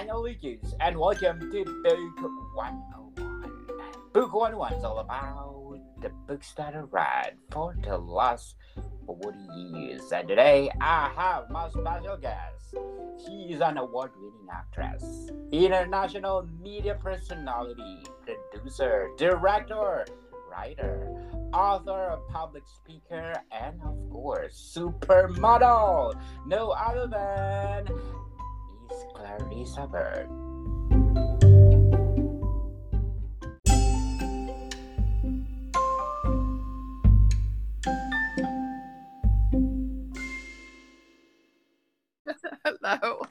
Daniel Lucas, and welcome to Book 101. Book 101 is all about the books that I read for the last 40 years. And today I have my special guest. She is an award winning actress, international media personality, producer, director, writer, author, public speaker, and of course, supermodel. No other than Miss Clarissa Burt. Hello.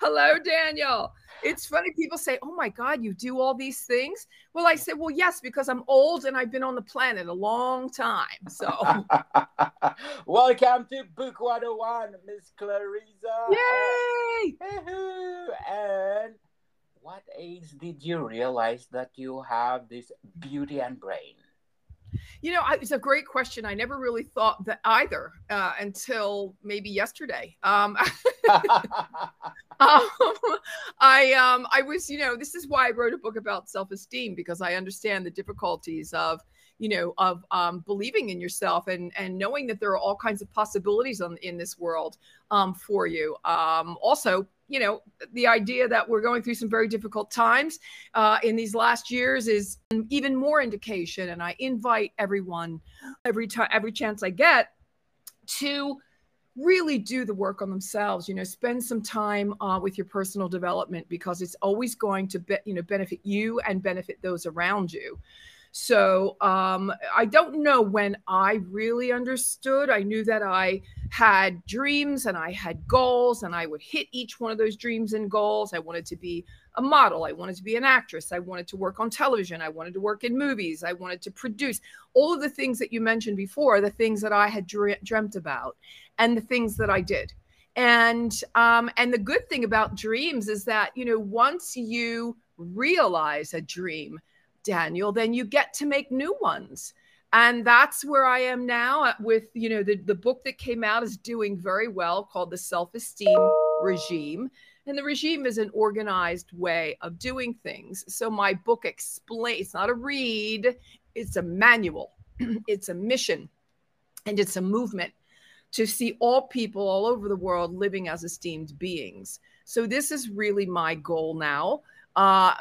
Hello, Daniel. It's funny. People say, Oh my God, you do all these things. Well, I said, Well, yes, because I'm old and I've been on the planet a long time. So, Welcome to Book 101, Miss Clarissa. yay. And what age did you realize that you have this beauty and brain? You know, it's a great question. I never really thought that either uh, until maybe yesterday. Um, um, I um, I was, you know, this is why I wrote a book about self-esteem because I understand the difficulties of, you know, of um, believing in yourself and and knowing that there are all kinds of possibilities on, in this world um, for you. Um, also, you know, the idea that we're going through some very difficult times uh, in these last years is even more indication. And I invite everyone, every time, every chance I get, to really do the work on themselves you know spend some time uh, with your personal development because it's always going to be, you know benefit you and benefit those around you so um, i don't know when i really understood. I knew that i had dreams and i had goals and i would hit each one of those dreams and goals. I wanted to be a model. I wanted to be an actress. I wanted to work on television. I wanted to work in movies. I wanted to produce. All of the things that you mentioned before the things that i had dre- dreamt about and the things that I did. And um, and the good thing about dreams is that you know once you realize a dream, Daniel, then you get to make new ones. And that's where I am now with you know the the book that came out is doing very well called the Self Esteem Regime. And the regime is an organized way of doing things. So my book explains, it's not a read, it's a manual, it's a mission, and it's a movement to see all people all over the world living as esteemed beings. So this is really my goal now, uh,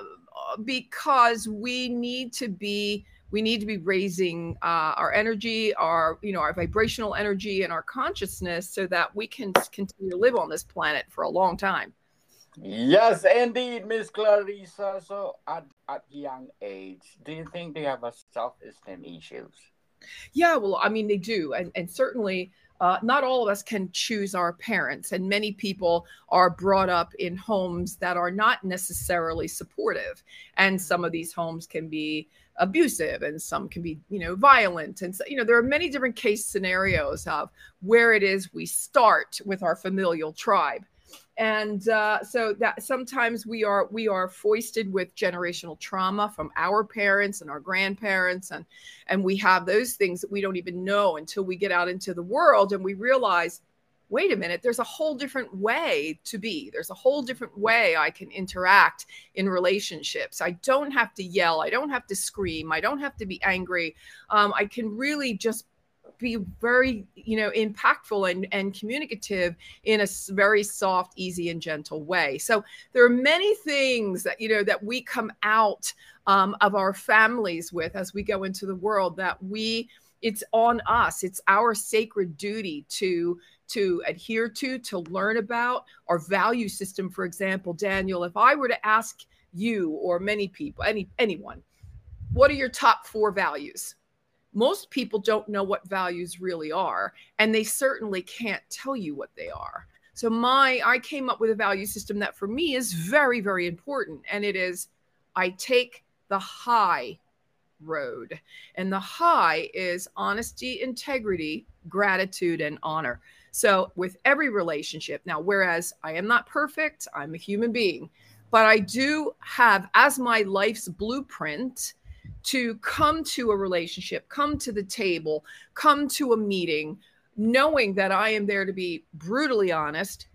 because we need to be we need to be raising uh, our energy, our you know our vibrational energy and our consciousness, so that we can continue to live on this planet for a long time. Yes, indeed, Miss Clarissa. So, at at young age, do you think they have a self-esteem issues? Yeah, well, I mean, they do, and and certainly uh, not all of us can choose our parents, and many people are brought up in homes that are not necessarily supportive. And some of these homes can be abusive, and some can be, you know, violent. And so, you know, there are many different case scenarios of where it is we start with our familial tribe and uh, so that sometimes we are we are foisted with generational trauma from our parents and our grandparents and and we have those things that we don't even know until we get out into the world and we realize wait a minute there's a whole different way to be. There's a whole different way i can interact in relationships. I don't have to yell. I don't have to scream. I don't have to be angry. Um, i can really just be very you know impactful and, and communicative in a very soft easy and gentle way. So there are many things that you know that we come out um, of our families with as we go into the world that we it's on us. It's our sacred duty to to adhere to to learn about our value system. For example daniel if i were to ask you or many people any anyone what are your top four values most people don't know what values really are and they certainly can't tell you what they are. So my i came up with a value system that for me is very very important and it is i take the high road and the high is honesty integrity gratitude and honor. So with every relationship now whereas i am not perfect i'm a human being but i do have as my life's blueprint to come to a relationship, come to the table, come to a meeting, knowing that I am there to be brutally honest,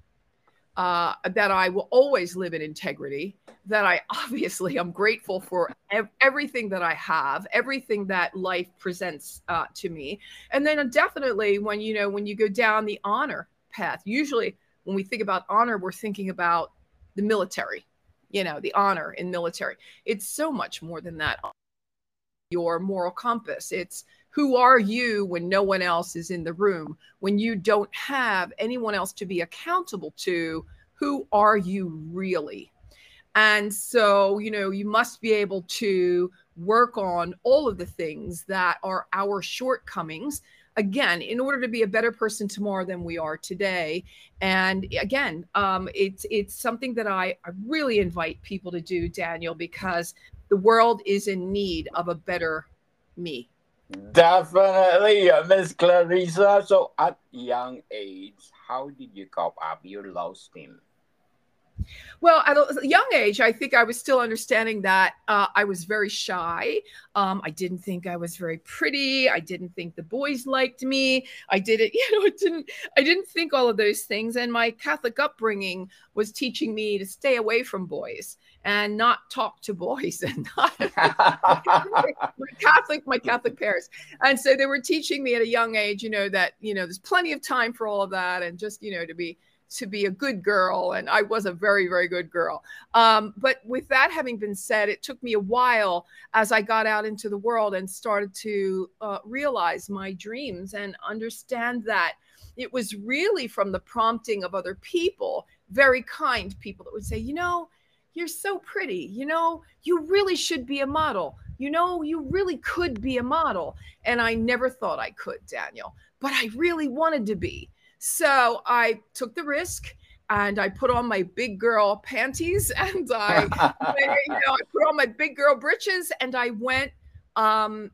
uh, that I will always live in integrity, that I obviously am grateful for ev- everything that I have, everything that life presents uh, to me. And then definitely when, you know, when you go down the honor path, usually when we think about honor, we're thinking about the military, you know, the honor in military. It's so much more than that. Your moral compass. It's who are you when no one else is in the room? When you don't have anyone else to be accountable to, who are you really? And so, you know, you must be able to work on all of the things that are our shortcomings again in order to be a better person tomorrow than we are today and again um, it's it's something that I, I really invite people to do daniel because the world is in need of a better me Definitely, uh, Miss Clarissa. So, at young age, how did you cope up your low steam? Well, at a young age, I think I was still understanding that uh, I was very shy. Um, I didn't think I was very pretty. I didn't think the boys liked me. I didn't, you know, it didn't. I didn't think all of those things. And my Catholic upbringing was teaching me to stay away from boys and not talk to boys and not my Catholic, my Catholic parents. And so they were teaching me at a young age, you know, that you know there's plenty of time for all of that, and just you know to be to be a good girl and i was a very very good girl. Um, but with that having been said it took me a while as i got out into the world and started to uh, realize my dreams and understand that it was really from the prompting of other people very kind people that would say you know you're so pretty. You know you really should be a model. You know you really could be a model. And i never thought i could daniel but i really wanted to be so I took the risk and I put on my big girl panties and I, you know, I put on my big girl breeches and I went um,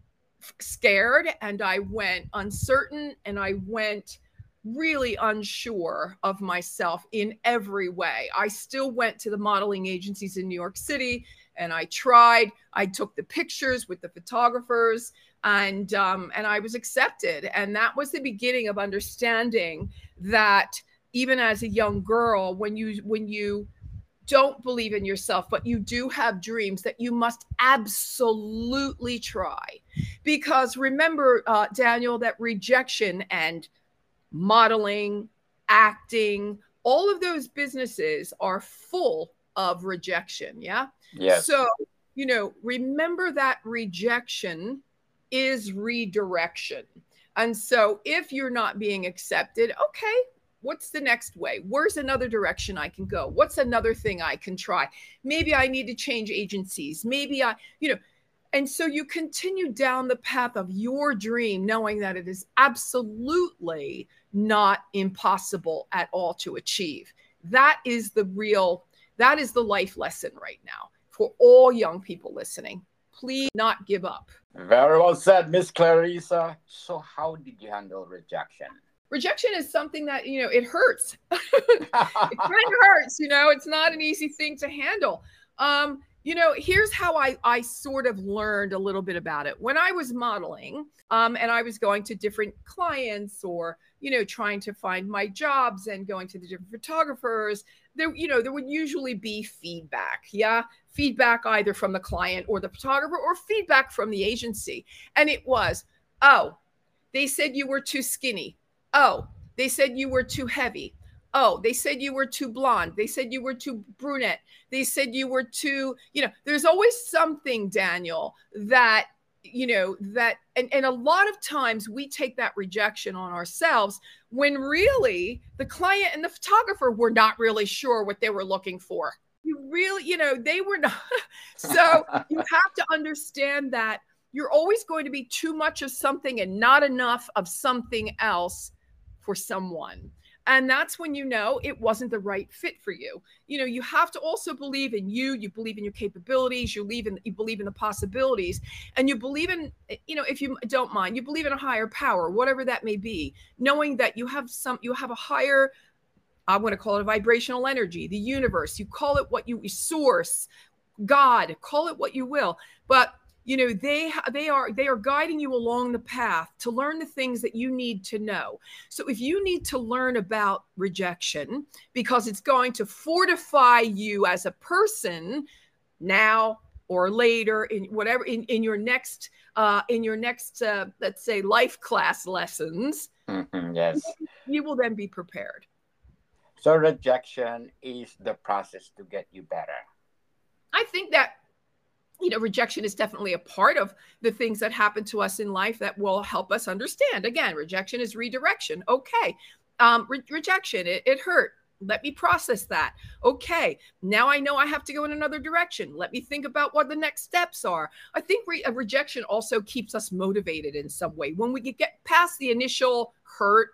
scared and I went uncertain and I went really unsure of myself in every way. I still went to the modeling agencies in New York City and I tried. I took the pictures with the photographers and um, and I was accepted. And that was the beginning of understanding that even as a young girl, when you when you don't believe in yourself, but you do have dreams that you must absolutely try. Because remember, uh, Daniel, that rejection and modeling, acting, all of those businesses are full of rejection. Yeah. Yeah. So, you know, remember that rejection is redirection. And so if you're not being accepted, okay, what's the next way? Where's another direction I can go? What's another thing I can try? Maybe I need to change agencies. Maybe I, you know, and so you continue down the path of your dream, knowing that it is absolutely not impossible at all to achieve. That is the real, that is the life lesson right now for all young people listening. Please not give up. Very well said, Miss Clarissa. So, how did you handle rejection? Rejection is something that, you know, it hurts. it kind of hurts, you know, it's not an easy thing to handle. Um, you know, here's how I, I sort of learned a little bit about it. When I was modeling um, and I was going to different clients or, you know, trying to find my jobs and going to the different photographers, there, you know, there would usually be feedback. Yeah. Feedback either from the client or the photographer or feedback from the agency. And it was, oh, they said you were too skinny. Oh, they said you were too heavy. Oh, they said you were too blonde. They said you were too brunette. They said you were too, you know, there's always something, Daniel, that you know that and, and a lot of times we take that rejection on ourselves when really the client and the photographer were not really sure what they were looking for you really you know they were not so you have to understand that you're always going to be too much of something and not enough of something else for someone. And that's when you know it wasn't the right fit for you. You know you have to also believe in you you believe in your capabilities you believe in you believe in the possibilities and you believe in you know if you don't mind you believe in a higher power whatever that may be knowing that you have some you have a higher i'm going to call it a vibrational energy the universe. You call it what you source god call it what you will. But you know they they are they are guiding you along the path to learn the things that you need to know. So if you need to learn about rejection because it's going to fortify you as a person now or later in whatever in, in your next uh in your next uh let's say life class lessons Mhm, yes. you will then be prepared So rejection is the process to get you better. I think that you know rejection is definitely a part of the things that happen to us in life that will help us understand. Again, rejection is redirection. Okay, um, re- rejection it, it hurt. Let me process that. Okay, now I know I have to go in another direction. Let me think about what the next steps are. I think re- rejection also keeps us motivated in some way. When we get past the initial hurt,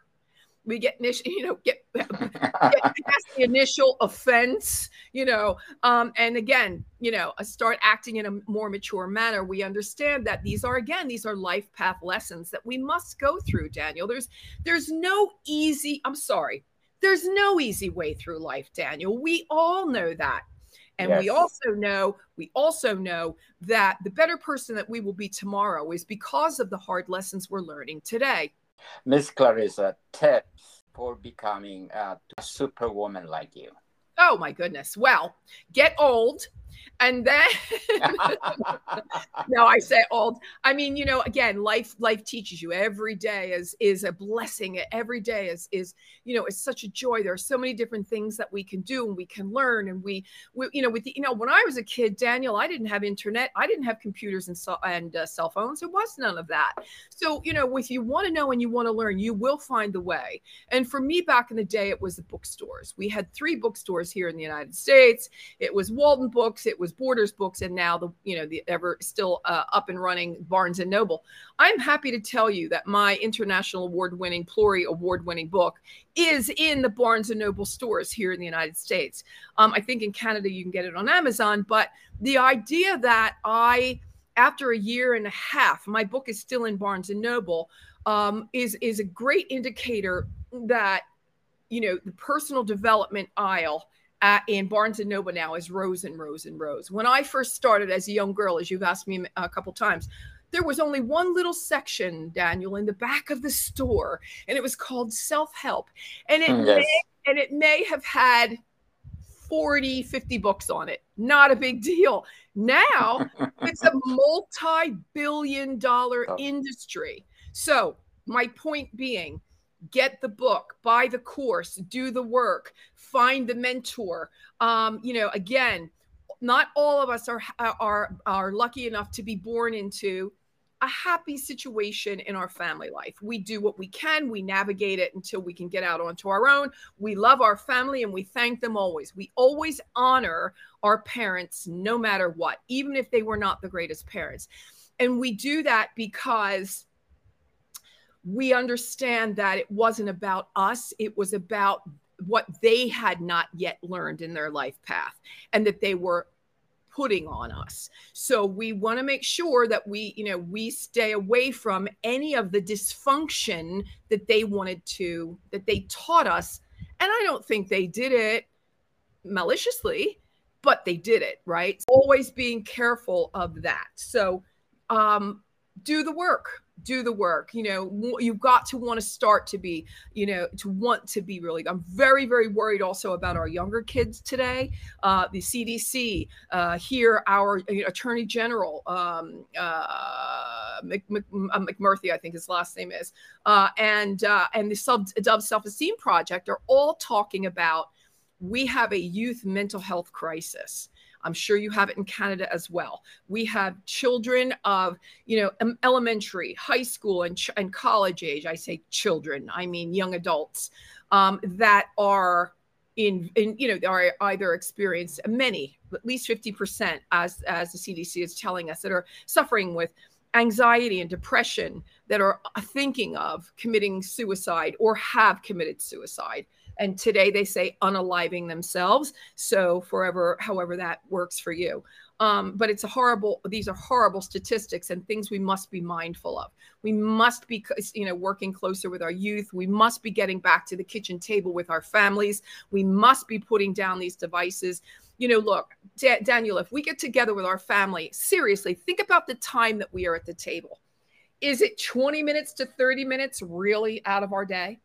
we get you know, get get past the initial offense, you know, um, and again, you know, uh, start acting in a more mature manner. We understand that these are again, these are life path lessons that we must go through. Daniel, there's there's no easy. I'm sorry, there's no easy way through life, Daniel. We all know that. And we also know, we also know that the better person that we will be tomorrow is because of the hard lessons we're learning today. Miss Clarissa, tips for becoming a superwoman like you. Oh my goodness. Well, get old and then no i say old. I mean you know again life life teaches you every day is is a blessing. Every day is is you know it's such a joy. There are so many different things that we can do and we can learn and we, we you know with the you know when i was a kid daniel i didn't have internet. I didn't have computers and so and uh, cell phones. There was none of that. So you know if you want to know and you want to learn you will find the way. And for me back in the day it was the bookstores. We had three bookstores here in the united states. It was walden books it was borders books and now the you know the ever still uh, up and running barnes and noble. I'm happy to tell you that my international award winning Pluri award winning book is in the barnes and noble stores here in the united states. Um, i think in canada you can get it on amazon but the idea that i after a year and a half my book is still in barnes and noble um, is is a great indicator that you know the personal development aisle at, in Barnes and Noble now is rows and rows and rows. When I first started as a young girl, as you've asked me a couple times, there was only one little section, Daniel, in the back of the store, and it was called self help, and it Mm, yes. may, and it may have had 40, 50 books on it. Not a big deal. Now it's a multi-billion dollar Oh. industry. So my point being, get the book, buy the course, do the work, find the mentor. Um, you know, again, not all of us are are are lucky enough to be born into a happy situation in our family life. We do what we can, we navigate it until we can get out onto our own. We love our family and we thank them always. We always honor our parents no matter what, even if they were not the greatest parents. And we do that because we understand that it wasn't about us, it was about what they had not yet learned in their life path and that they were putting on us. So we want to make sure that we, you know, we stay away from any of the dysfunction that they wanted to that they taught us. And I don't think they did it maliciously, but they did it, right? Always being careful of that. So um do the work do the work you know you've got to want to start to be you know to want to be really i'm very very worried also about our younger kids today. Uh, the cdc uh, here our uh, attorney general um, uh, Mc, Mc, uh, mcmurthy i think his last name is uh, and uh, and the sub dove self-esteem project are all talking about we have a youth mental health crisis I'm sure you have it in Canada as well. We have children of, you know, elementary, high school, and, ch- and college age. I say children, I mean young adults um, that are in, in, you know, are either experienced many, at least 50%, as as the CDC is telling us, that are suffering with anxiety and depression, that are thinking of committing suicide or have committed suicide and today they say unaliving themselves. So forever however that works for you. Um, but it's a horrible these are horrible statistics and things we must be mindful of. We must be you know working closer with our youth. We must be getting back to the kitchen table with our families. We must be putting down these devices. You know, look, da- Daniel, if we get together with our family, seriously, think about the time that we are at the table. Is it 20 minutes to 30 minutes really out of our day?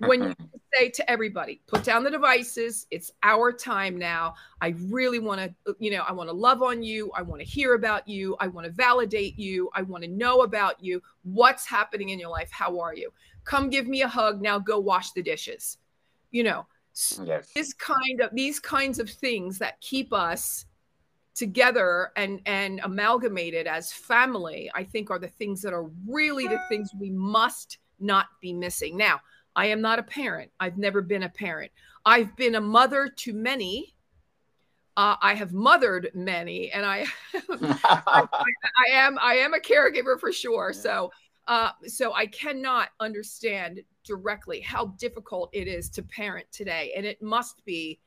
when you say to everybody, put down the devices, it's our time now. I really want to, you know, I want to love on you. I want to hear about you. I want to validate you. I want to know about you. What's happening in your life? How are you? Come give me a hug. Now go wash the dishes. You know, yes. this kind of these kinds of things that keep us together and and amalgamated as family, I think are the things that are really the things we must not be missing. Now, I am not a parent. I've never been a parent. I've been a mother to many. Uh, I have mothered many, and I, I, I, am I am a caregiver for sure. So, uh, so I cannot understand directly how difficult it is to parent today, and it must be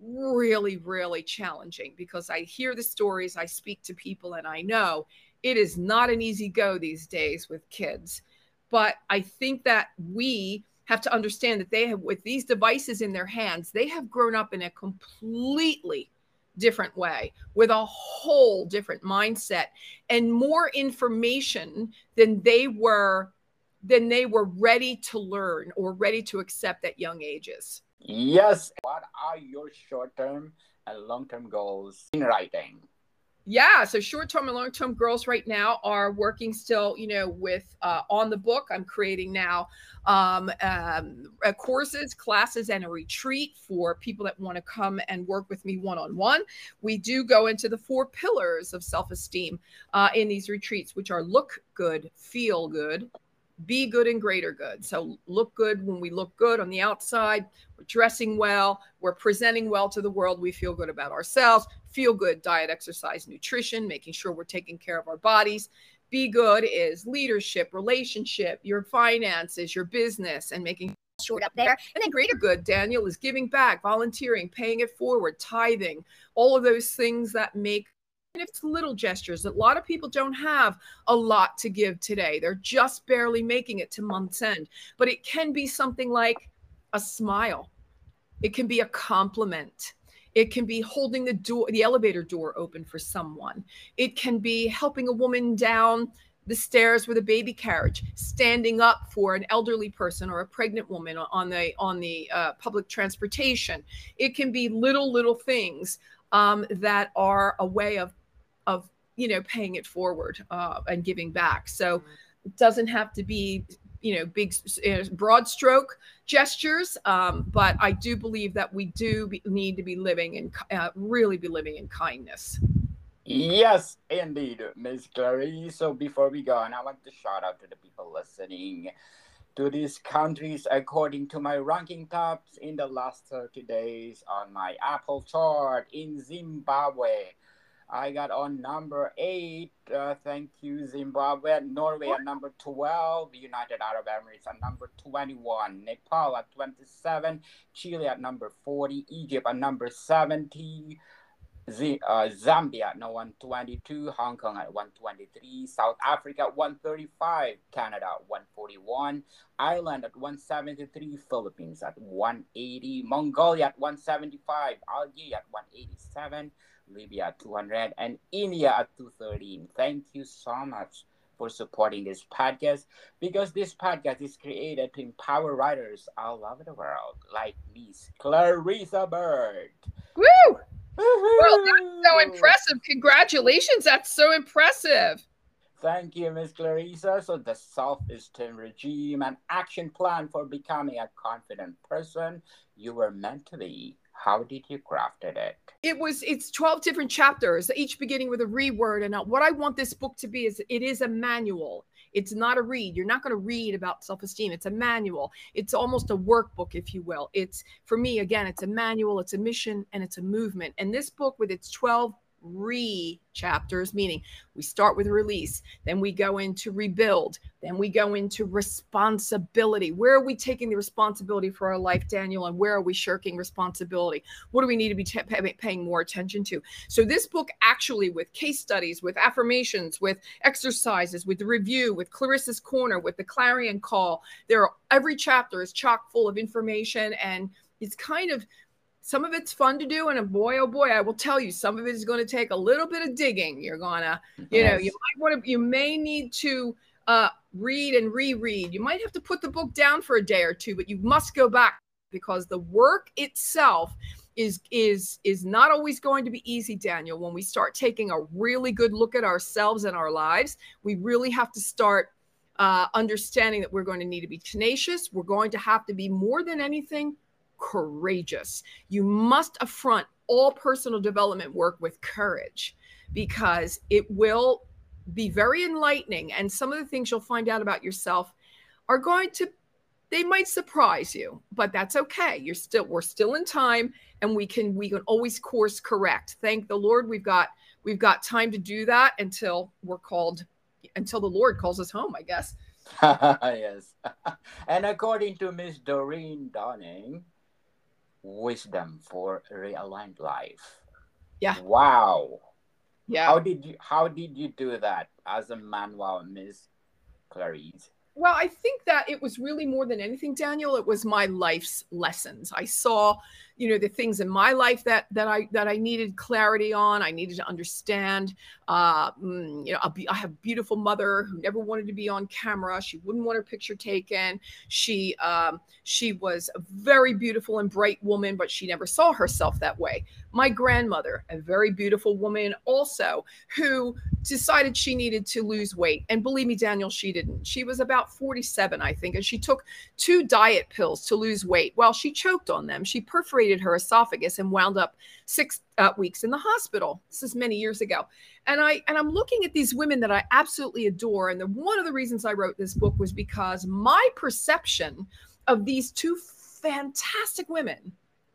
really, really challenging because I hear the stories, I speak to people, and I know it is not an easy go these days with kids. But I think that we have to understand that they have, with these devices in their hands, they have grown up in a completely different way with a whole different mindset and more information than they were than they were ready to learn or ready to accept at young ages. Yes. What are your short-term and long-term goals in writing? Yeah so short term and long term girls right now are working still you know with uh, on the book. I'm creating now um, um, uh, courses classes and a retreat for people that want to come and work with me one on one we do go into the four pillars of self esteem uh, in these retreats which are look good feel good be good and greater good. So look good when we look good on the outside, we're dressing well, we're presenting well to the world, we feel good about ourselves, feel good diet, exercise, nutrition, making sure we're taking care of our bodies. Be good is leadership, relationship, your finances, your business, and making sure up there. And then greater good, Daniel, is giving back, volunteering, paying it forward, tithing, all of those things that make if it's little gestures. That a lot of people don't have a lot to give today. They're just barely making it to month's end. But it can be something like a smile. It can be a compliment. It can be holding the door, the elevator door open for someone. It can be helping a woman down the stairs with a baby carriage, standing up for an elderly person or a pregnant woman on the on the uh, public transportation. It can be little little things um, that are a way of of you know paying it forward uh, and giving back. So it doesn't have to be you know big broad stroke gestures um, but i do believe that we do be, need to be living in uh, really be living in kindness. Yes indeed ms clarice. So before we go and i want to shout out to the people listening to these countries. According to my ranking tops in the last 30 days on my apple chart in zimbabwe I got on number eight. Uh, thank you, Zimbabwe. Norway at number 12. United Arab Emirates at number 21. Nepal at 27. Chile at number 40. Egypt at number 70. Z- uh, Zambia at 122. Hong Kong at 123. South Africa at 135. Canada at 141. Ireland at 173. Philippines at 180. Mongolia at 175. Algeria at 187. Libya at 200, and India at 213. Thank you so much for supporting this podcast because this podcast is created to empower writers all over the world, like Miss Clarissa Burt. Woo! Well, that's so impressive. Congratulations. That's so impressive. Thank you, Miss Clarissa. So, the self esteem regime and action plan for becoming a confident person you were meant to be. How did you crafted it? It was it's 12 different chapters, each beginning with a reword. And uh, what I want this book to be is it is a manual. It's not a read. You're not going to read about self-esteem. It's a manual. It's almost a workbook, if you will. It's for me, again, it's a manual, it's a mission, and it's a movement. And this book with its 12 re chapters, meaning we start with release, then we go into rebuild, then we go into responsibility. Where are we taking the responsibility for our life, Daniel, and where are we shirking responsibility? What do we need to be t- paying more attention to? So, this book actually, with case studies, with affirmations, with exercises, with the review, with Clarissa's Corner, with the Clarion Call, there are every chapter is chock full of information and it's kind of some of it's fun to do, and boy, oh boy, I will tell you, some of it is going to take a little bit of digging. You're gonna, you yes. know, you might want to, you may need to uh, read and reread. You might have to put the book down for a day or two, but you must go back because the work itself is is is not always going to be easy daniel when we start taking a really good look at ourselves and our lives we really have to start uh, understanding that we're going to need to be tenacious we're going to have to be more than anything courageous. You must affront all personal development work with courage because it will be very enlightening and some of the things you'll find out about yourself are going to they might surprise you but that's okay. You're still we're still in time and we can we can always course correct. Thank the lord we've got we've got time to do that until we're called until the lord calls us home i guess. Yes. And according to miss doreen donning wisdom for realigned life yeah wow yeah how did you how did you do that as a manual miss clarice well, I think that it was really more than anything, Daniel. It was my life's lessons. I saw, you know, the things in my life that that I that I needed clarity on. I needed to understand. Uh, mm, you know, I have a beautiful mother who never wanted to be on camera. She wouldn't want her picture taken. She um, she was a very beautiful and bright woman, but she never saw herself that way. My grandmother, a very beautiful woman, also who decided she needed to lose weight. And believe me, Daniel, she didn't. She was about 47, I think, and she took two diet pills to lose weight. Well, she choked on them. She perforated her esophagus and wound up six uh, weeks in the hospital. This is many years ago. And I and I'm looking at these women that I absolutely adore. And the, one of the reasons I wrote this book was because my perception of these two fantastic women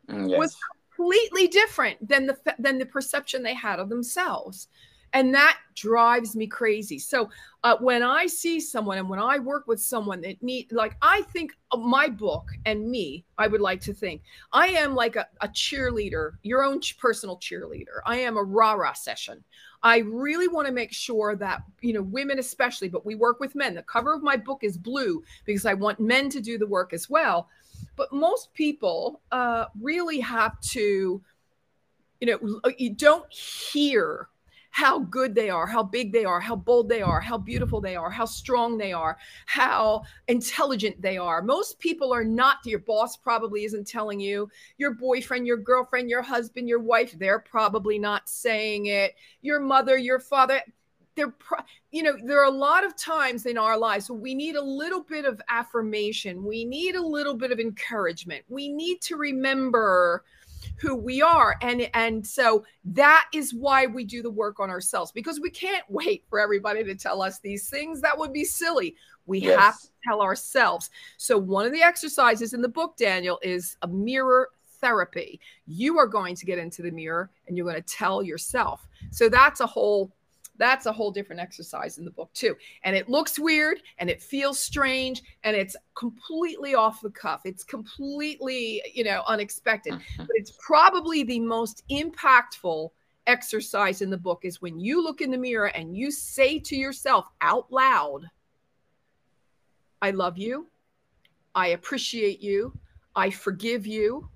mm, yes. was completely different than the than the perception they had of themselves and that drives me crazy. So uh, when i see someone and when i work with someone that need like i think my book and me i would like to think i am like a, a cheerleader your own personal cheerleader. I am a rah-rah session. I really want to make sure that you know women especially but we work with men. The cover of my book is blue because i want men to do the work as well. But most people uh, really have to you know you don't hear how good they are, how big they are, how bold they are, how beautiful they are, how strong they are, how intelligent they are. Most people are not, your boss probably isn't telling you, your boyfriend, your girlfriend, your husband, your wife, they're probably not saying it, your mother, your father. They're, you know, there are a lot of times in our lives we need a little bit of affirmation. We need a little bit of encouragement. We need to remember who we are. And and so that is why we do the work on ourselves because we can't wait for everybody to tell us these things. That would be silly. We yes. have to tell ourselves. So one of the exercises in the book daniel is a mirror therapy. You are going to get into the mirror and you're going to tell yourself. So that's a whole that's a whole different exercise in the book too. And it looks weird and it feels strange and it's completely off the cuff. It's completely you know unexpected. Mm-hmm. but it's probably the most impactful exercise in the book is when you look in the mirror and you say to yourself out loud i love you. I appreciate you. I forgive you.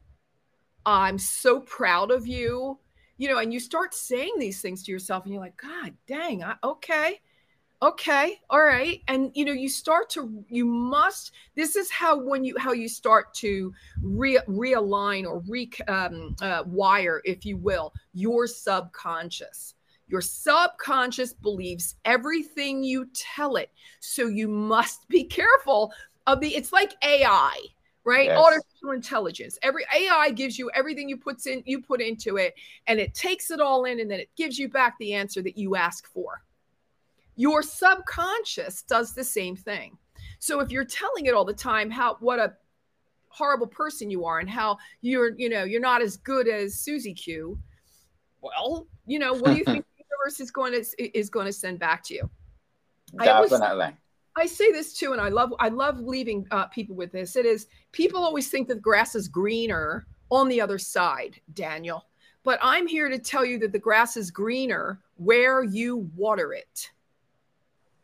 I'm so proud of you you know, and you start saying these things to yourself and you're like, God dang, I, okay, okay, all right. And, you know, you start to, you must, this is how, when you, how you start to re, realign or re um, uh, wire, if you will, your subconscious. Your subconscious believes everything you tell it. So you must be careful of the, it's like AI right? Yes. Artificial intelligence. Every AI gives you everything you puts in you put into it and it takes it all in and then it gives you back the answer that you ask for. Your subconscious does the same thing. So if you're telling it all the time how what a horrible person you are and how you're, you know, you're not as good as Susie Q, well, you know, what do you think the universe is going to is going to send back to you? Definitely. I say this too, and I love I love leaving uh, people with this. It is people always think that grass is greener on the other side, Daniel. But I'm here to tell you that the grass is greener where you water it.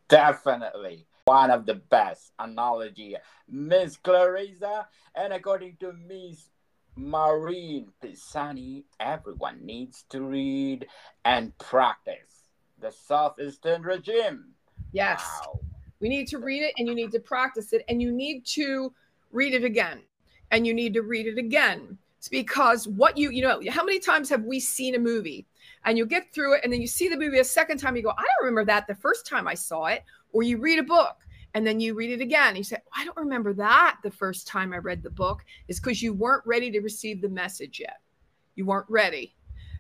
Definitely. One of the best analogy, Miss Clarissa. And according to Miss Marine Pisani, everyone needs to read and practice the Self-Esteem regime. Yes. Wow. We need to read it and you need to practice it and you need to read it again and you need to read it again. It's because what you, you know, how many times have we seen a movie and you get through it and then you see the movie a second time, you go, I don't remember that the first time I saw it. Or you read a book and then you read it again. And you say, oh, I don't remember that the first time I read the book. Is because you weren't ready to receive the message yet. You weren't ready.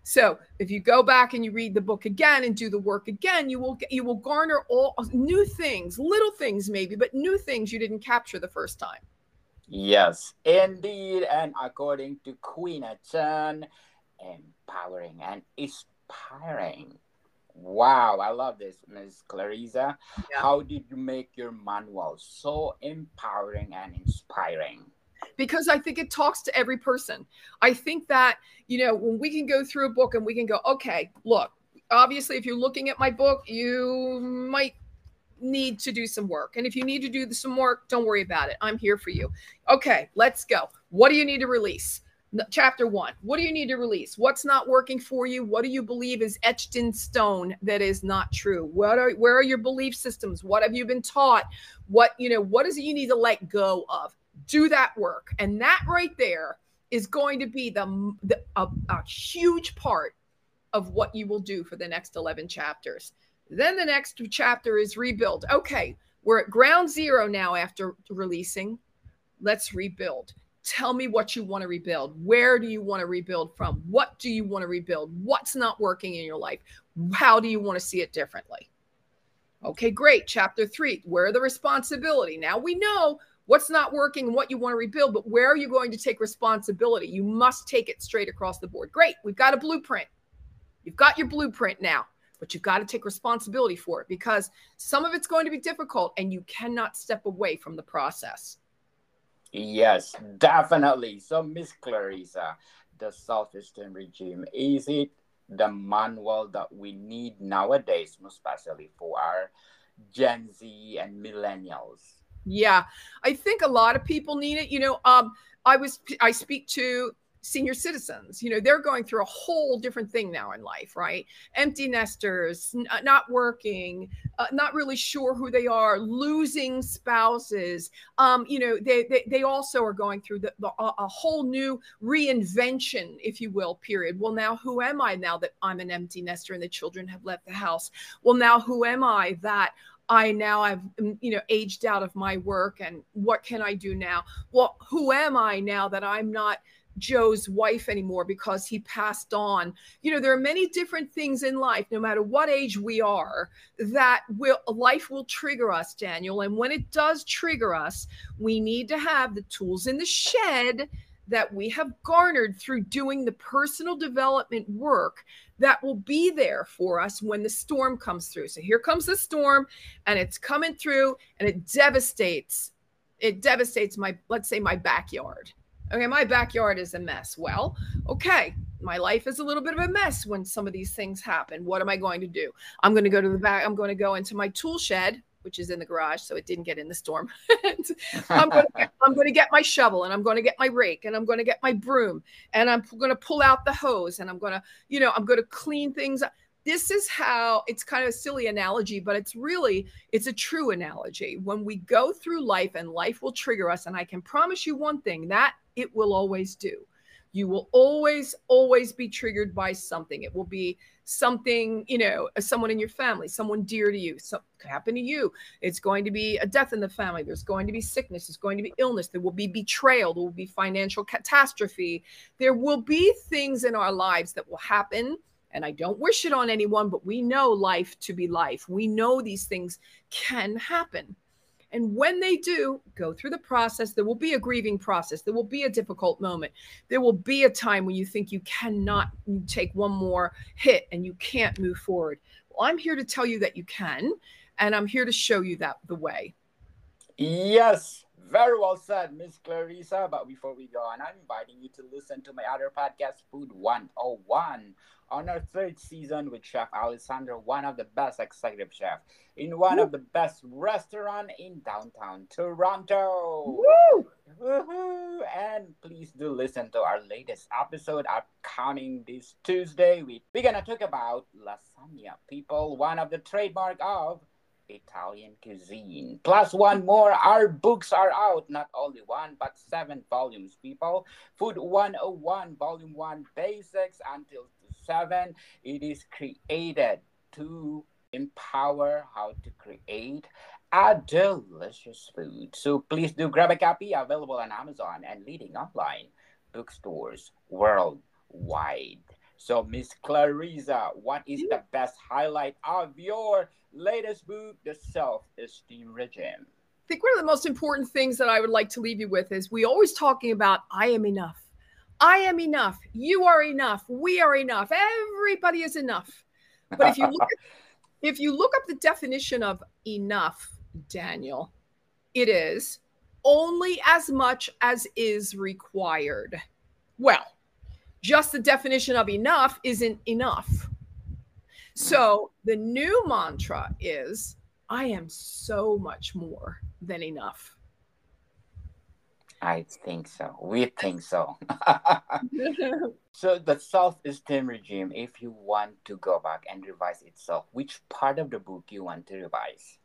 So if you go back and you read the book again and do the work again, you will you will garner all new things, little things maybe, but new things you didn't capture the first time. Yes, indeed. And according to Queen Chan, empowering and inspiring. Wow, I love this, Ms. Clarissa. Yeah. How did you make your manual so empowering and inspiring? Because I think it talks to every person. I think that, you know, when we can go through a book and we can go, okay, look, obviously, if you're looking at my book, you might need to do some work. And if you need to do some work, don't worry about it. I'm here for you. Okay, let's go. What do you need to release? Chapter one. What do you need to release? What's not working for you? What do you believe is etched in stone that is not true? What are where are your belief systems? What have you been taught? What you know? What is it you need to let go of? Do that work. And that right there is going to be the, the a, a huge part of what you will do for the next 11 chapters. Then the next chapter is rebuild. Okay, we're at ground zero now after releasing. Let's rebuild. Tell me what you want to rebuild. Where do you want to rebuild from? What do you want to rebuild? What's not working in your life? How do you want to see it differently? Okay, great. Chapter three, where the responsibility? Now we know what's not working and what you want to rebuild, but where are you going to take responsibility? You must take it straight across the board. Great, we've got a blueprint. You've got your blueprint now, but you've got to take responsibility for it because some of it's going to be difficult and you cannot step away from the process. Yes, definitely. So, Miss Clarissa, the Self-Esteem regime, is it the manual that we need nowadays, especially for our Gen Z and millennials? Yeah, I think a lot of people need it. You know, um, I was I speak to senior citizens you know they're going through a whole different thing now in life right empty nesters n- uh, not working uh, not really sure who they are losing spouses um, you know they, they, they also are going through the, the, a whole new reinvention if you will period well now who am i now that i'm an empty nester and the children have left the house well now who am i that I now have, mm, you know, aged out of my work and what can I do now? Well, who am I now that I'm not Joe's wife anymore because he passed on? You know, there are many different things in life, no matter what age we are, that will life will trigger us, Daniel. And when it does trigger us, we need to have the tools in the shed that we have garnered through doing the personal development work that will be there for us when the storm comes through. So here comes the storm and it's coming through and it devastates it devastates my let's say my backyard. Okay, my backyard is a mess. Well, okay, my life is a little bit of a mess when some of these things happen. What am I going to do? I'm going to go to the back I'm going to go into my tool shed which is in the garage, so it didn't get in the storm. I'm, going to, I'm going to get my shovel and I'm going to get my rake and I'm going to get my broom and I'm going to pull out the hose and I'm going to, you know, I'm going to clean things up. This is how it's kind of a silly analogy, but it's really it's a true analogy. When we go through life and life will trigger us, and I can promise you one thing that it will always do you will always always be triggered by something it will be something you know uh, someone in your family someone dear to you something could happen to you. It's going to be a death in the family. There's going to be sickness. There's going to be illness. There will be betrayal. There will be financial catastrophe. There will be things in our lives that will happen and I don't wish it on anyone, but we know life to be life. We know these things can happen. And when they do go through the process, there will be a grieving process. There will be a difficult moment. There will be a time when you think you cannot take one more hit and you can't move forward. Well, I'm here to tell you that you can, and I'm here to show you that the way. Yes, very well said, Miss Clarissa. But before we go on, I'm inviting you to listen to my other podcast, Food 101 on our third season with Chef Alessandro, one of the best executive chefs in one Woo! of the best restaurant in downtown Toronto. Woo! Woo-hoo! And please do listen to our latest episode upcoming this Tuesday. We, we're going to talk about lasagna, people, one of the trademark of Italian cuisine. Plus one more, our books are out, not only one, but seven volumes, people. Food 101, Volume 1, Basics until 7. It is created to empower how to create a delicious food. So please do grab a copy available on Amazon and leading online bookstores worldwide. So, Miss Clarissa, what is the best highlight of your latest book, The Self Esteem Regime? I think one of the most important things that I would like to leave you with is we always talking about I am enough. I am enough. You are enough. We are enough. Everybody is enough. But if you look at, if you look up the definition of enough, Daniel, it is only as much as is required. Well, just the definition of enough isn't enough. So the new mantra is I am so much more than enough. I think so. We think so. so the self-esteem regime, if you want to go back and revise itself, which part of the book you want to revise?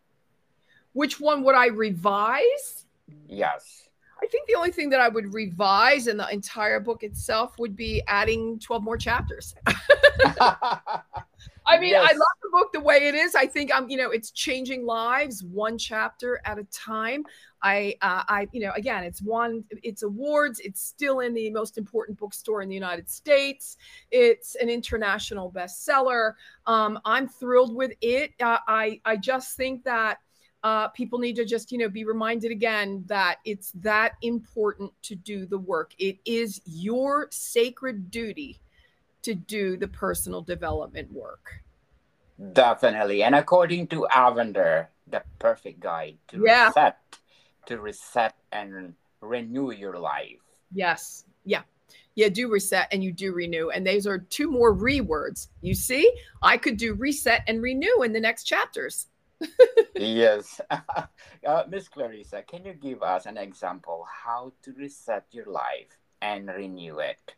Which one would I revise? Yes. I think the only thing that I would revise in the entire book itself would be adding 12 more chapters. I mean, yes. I love the book the way it is. I think I'm, you know, it's changing lives one chapter at a time. I, uh, I, you know, again, it's one, it's awards. It's still in the most important bookstore in the United States. It's an international bestseller. Um, I'm thrilled with it. Uh, I, I just think that uh, people need to just you know be reminded again that it's that important to do the work it is your sacred duty to do the personal development work definitely and according to avender the perfect guide to yeah. reset to reset and renew your life yes yeah you do reset and you do renew and those are two more re words you see i could do reset and renew in the next chapters yes. uh, Miss Clarissa, can you give us an example how to reset your life and renew it?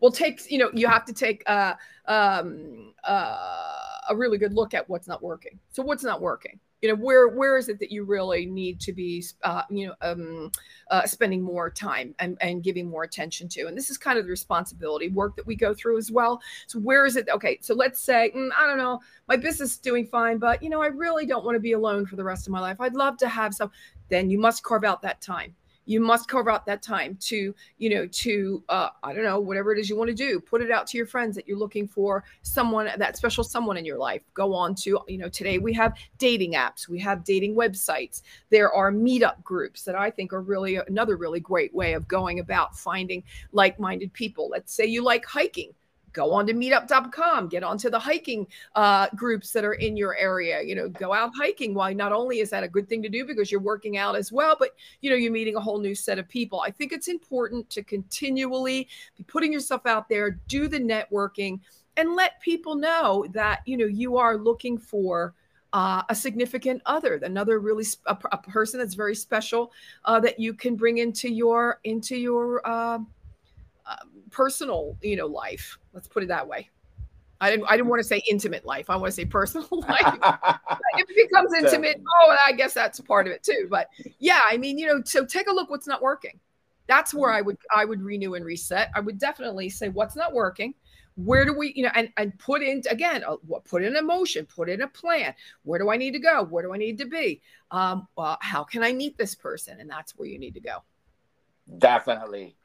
Well, take you know you have to take uh, um, uh, a really good look at what's not working. So what's not working? You know where where is it that you really need to be uh, you know um, uh, spending more time and, and giving more attention to? And this is kind of the responsibility work that we go through as well. So where is it okay so let's say mm, i don't know my business is doing fine but you know i really don't want to be alone for the rest of my life. I'd love to have some then you must carve out that time you must carve out that time to you know to uh, i don't know whatever it is you want to do put it out to your friends that you're looking for someone that special someone in your life. Go on to you know today we have dating apps we have dating websites. There are meetup groups that i think are really another really great way of going about finding like-minded people. Let's say you like hiking go on to meetup.com, get onto the hiking uh, groups that are in your area. You know, go out hiking. Why not only is that a good thing to do because you're working out as well, but you know, you're meeting a whole new set of people. I think it's important to continually be putting yourself out there, do the networking, and let people know that you know you are looking for. Uh, a significant other, another really a, a person that's very special uh, that you can bring into your into your uh, personal, you know, life. Let's put it that way. I didn't. I didn't want to say intimate life. I want to say personal life. if it becomes intimate, oh, I guess that's a part of it too. But yeah, I mean, you know, so take a look what's not working. That's where I would I would renew and reset. I would definitely say what's not working. Where do we, you know, and and put in again, uh, put in a motion, put in a plan. Where do I need to go? Where do I need to be? Um, well, how can I meet this person? And that's where you need to go. Definitely.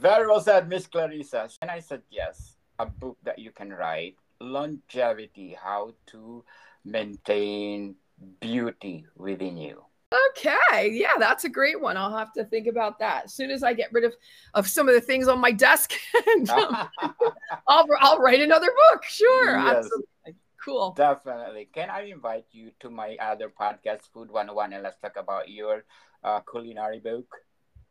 Very well said, Miss Clarissa. And I said yes, a book that you can write, Longevity, How to Maintain Beauty Within You. Okay, yeah, that's a great one. I'll have to think about that as soon as I get rid of of some of the things on my desk. and, um, I'll I'll write another book. Sure, yes, absolutely. Cool. Definitely. Can I invite you to my other podcast, Food 101, and let's talk about your uh, culinary book?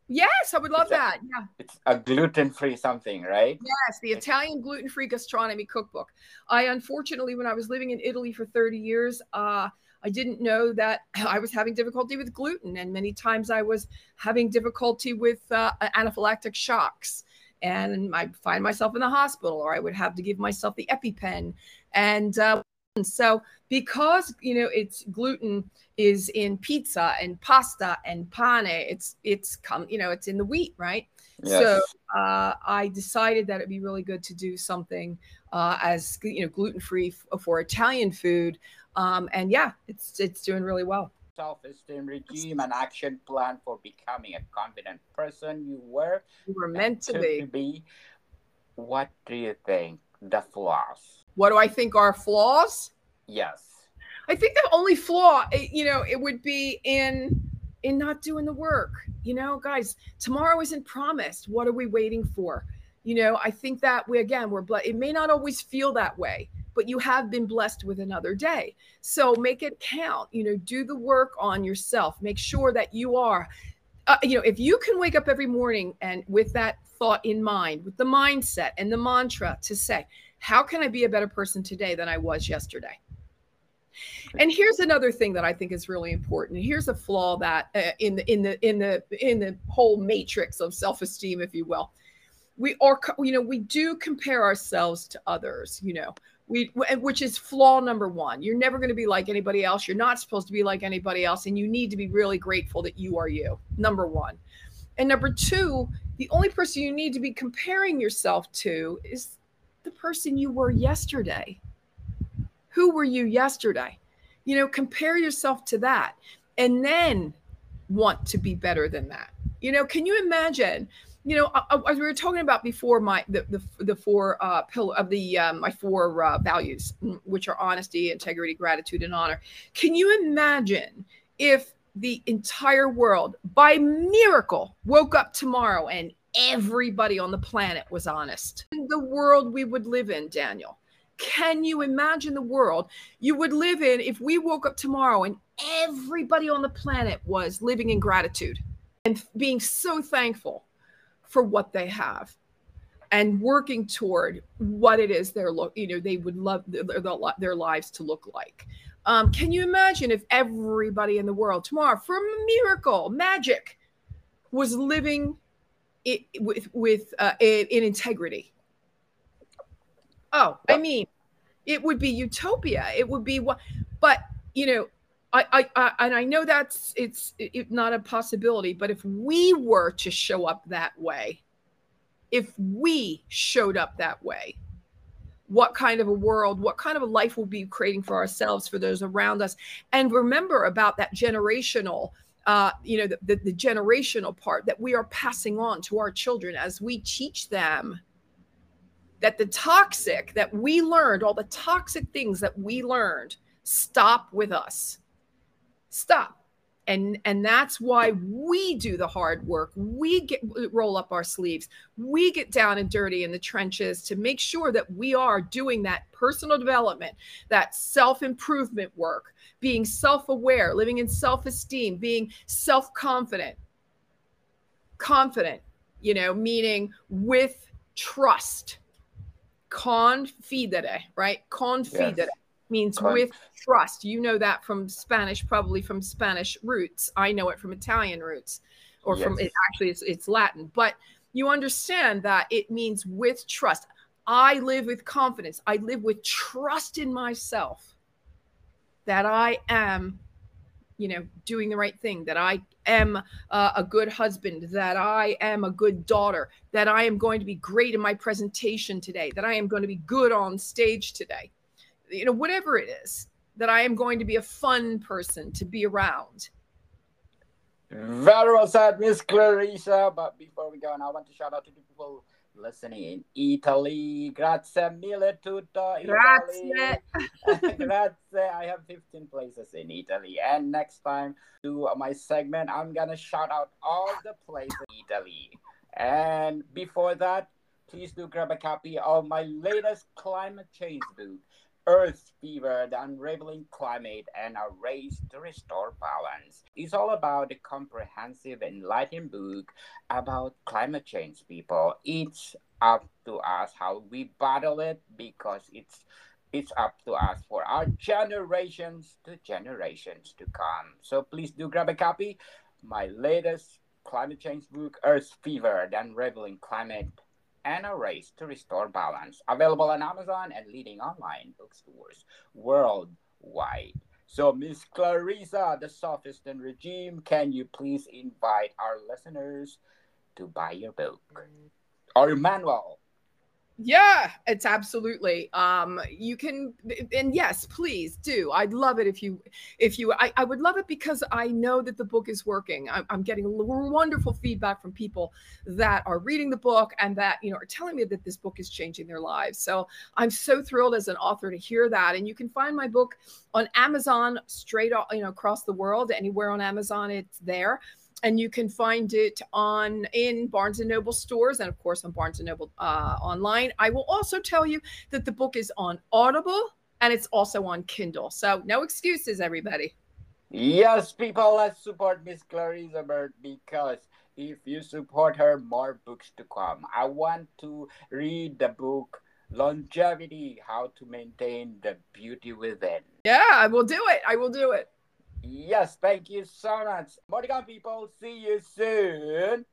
Yes, I would love that. yeah. It's a gluten free something, right? Yes, the Italian gluten free gastronomy cookbook. I unfortunately, when I was living in Italy for 30 years, uh, I didn't know that I was having difficulty with gluten, and many times I was having difficulty with uh, anaphylactic shocks. And I find myself in the hospital, or I would have to give myself the EpiPen. And uh, so, because you know, it's gluten is in pizza and pasta and pane. It's it's come, you know, it's in the wheat, right? Yes. So uh, I decided that it'd be really good to do something uh, as you know gluten free f- for Italian food, um, and yeah, it's it's doing really well. Self-esteem regime and action plan for becoming a confident person you were. You were meant to, to be. be. What do you think the flaws? What do I think are flaws? Yes. I think the only flaw, eh, you know, it would be in in not doing the work. You know, guys, tomorrow isn't promised. What are we waiting for? You know, I think that we again we're blessed. It may not always feel that way, but you have been blessed with another day. So make it count. You know, do the work on yourself. Make sure that you are. Uh, you know, if you can wake up every morning and with that thought in mind, with the mindset and the mantra to say, how can I be a better person today than I was yesterday? And here's another thing that I think is really important. Here's a flaw that uh, in the in the in the in the whole matrix of self-esteem, if you will. We are, you know, we do compare ourselves to others. You know, we which is flaw number one. You're never going to be like anybody else. You're not supposed to be like anybody else, and you need to be really grateful that you are you. Number one, and number two, the only person you need to be comparing yourself to is the person you were yesterday who were you yesterday? You know, compare yourself to that and then want to be better than that. You know, can you imagine? You know, as we were talking about before, my the the, the four uh, pillar of the um, my four uh, values, mm, which are honesty, integrity, gratitude, and honor. Can you imagine if the entire world, by miracle, woke up tomorrow and everybody on the planet was honest? The world we would live in, Daniel. Can you imagine the world you would live in if we woke up tomorrow and everybody on the planet was living in gratitude and being so thankful for what they have and working toward what it is they're look you know they would love their, their lives to look like um, can you imagine if everybody in the world tomorrow from a miracle magic was living it with with uh, in integrity Oh, I mean, it would be utopia. It would be what, but you know, I, I, I and I know that's it's it, not a possibility. But if we were to show up that way, if we showed up that way, what kind of a world, what kind of a life we'll be creating for ourselves, for those around us, and remember about that generational uh, you know, the, the, the, generational part that we are passing on to our children as we teach them that the toxic that we learned, all the toxic things that we learned, stop with us. Stop. And and that's why we do the hard work. We get roll up our sleeves. We get down and dirty in the trenches to make sure that we are doing that personal development, that self-improvement work, being self-aware, living in self-esteem, being self-confident. Confident, you know, meaning with trust confidere, right? Confidere yes. means Con- with trust. You know that from Spanish, probably from Spanish roots. I know it from Italian roots, or yes. from it, actually it's, it's Latin. But you understand that it means with trust. I live with confidence. I live with trust in myself that I am you know doing the right thing that i am uh, a good husband that i am a good daughter that i am going to be great in my presentation today that i am going to be good on stage today. You know whatever it is that i am going to be a fun person to be around. Very well said miss clarissa. But before we go on i want to shout out to the people listening in Italy. Grazie mille tutto. Grazie. Grazie. I have 15 places in Italy. And next time to my segment, I'm gonna shout out all the places in Italy. And before that, please do grab a copy of my latest climate change book. Earth Fever, the unraveling climate, and a race to restore balance. It's all about a comprehensive, enlightening book about climate change, people. It's up to us how we battle it because it's it's up to us for our generations to generations to come. So please do grab a copy. My latest climate change book, Earth Fever, The Unraveling Climate and a Race to Restore Balance. Available on Amazon and leading online bookstores worldwide. So, Miss Clarissa, the Self-Esteem regime, can you please invite our listeners to buy your book or your manual yeah, it's absolutely. Um, you can, and yes, please do. I'd love it if you, if you, I, I would love it because I know that the book is working. I'm, I'm getting wonderful feedback from people that are reading the book and that, you know, are telling me that this book is changing their lives. So I'm so thrilled as an author to hear that. And you can find my book on Amazon straight, you know, across the world, anywhere on Amazon, it's there and you can find it on in Barnes and Noble stores and of course on Barnes and Noble uh, online. I will also tell you that the book is on Audible and it's also on Kindle. So no excuses, everybody. Yes, people, let's support Miss Clarissa Burt because if you support her, more books to come. I want to read the book Longevity How to Maintain the Beauty Within. Yeah, I will do it. I will do it. Yes, thank you so much. Morgan people, see you soon.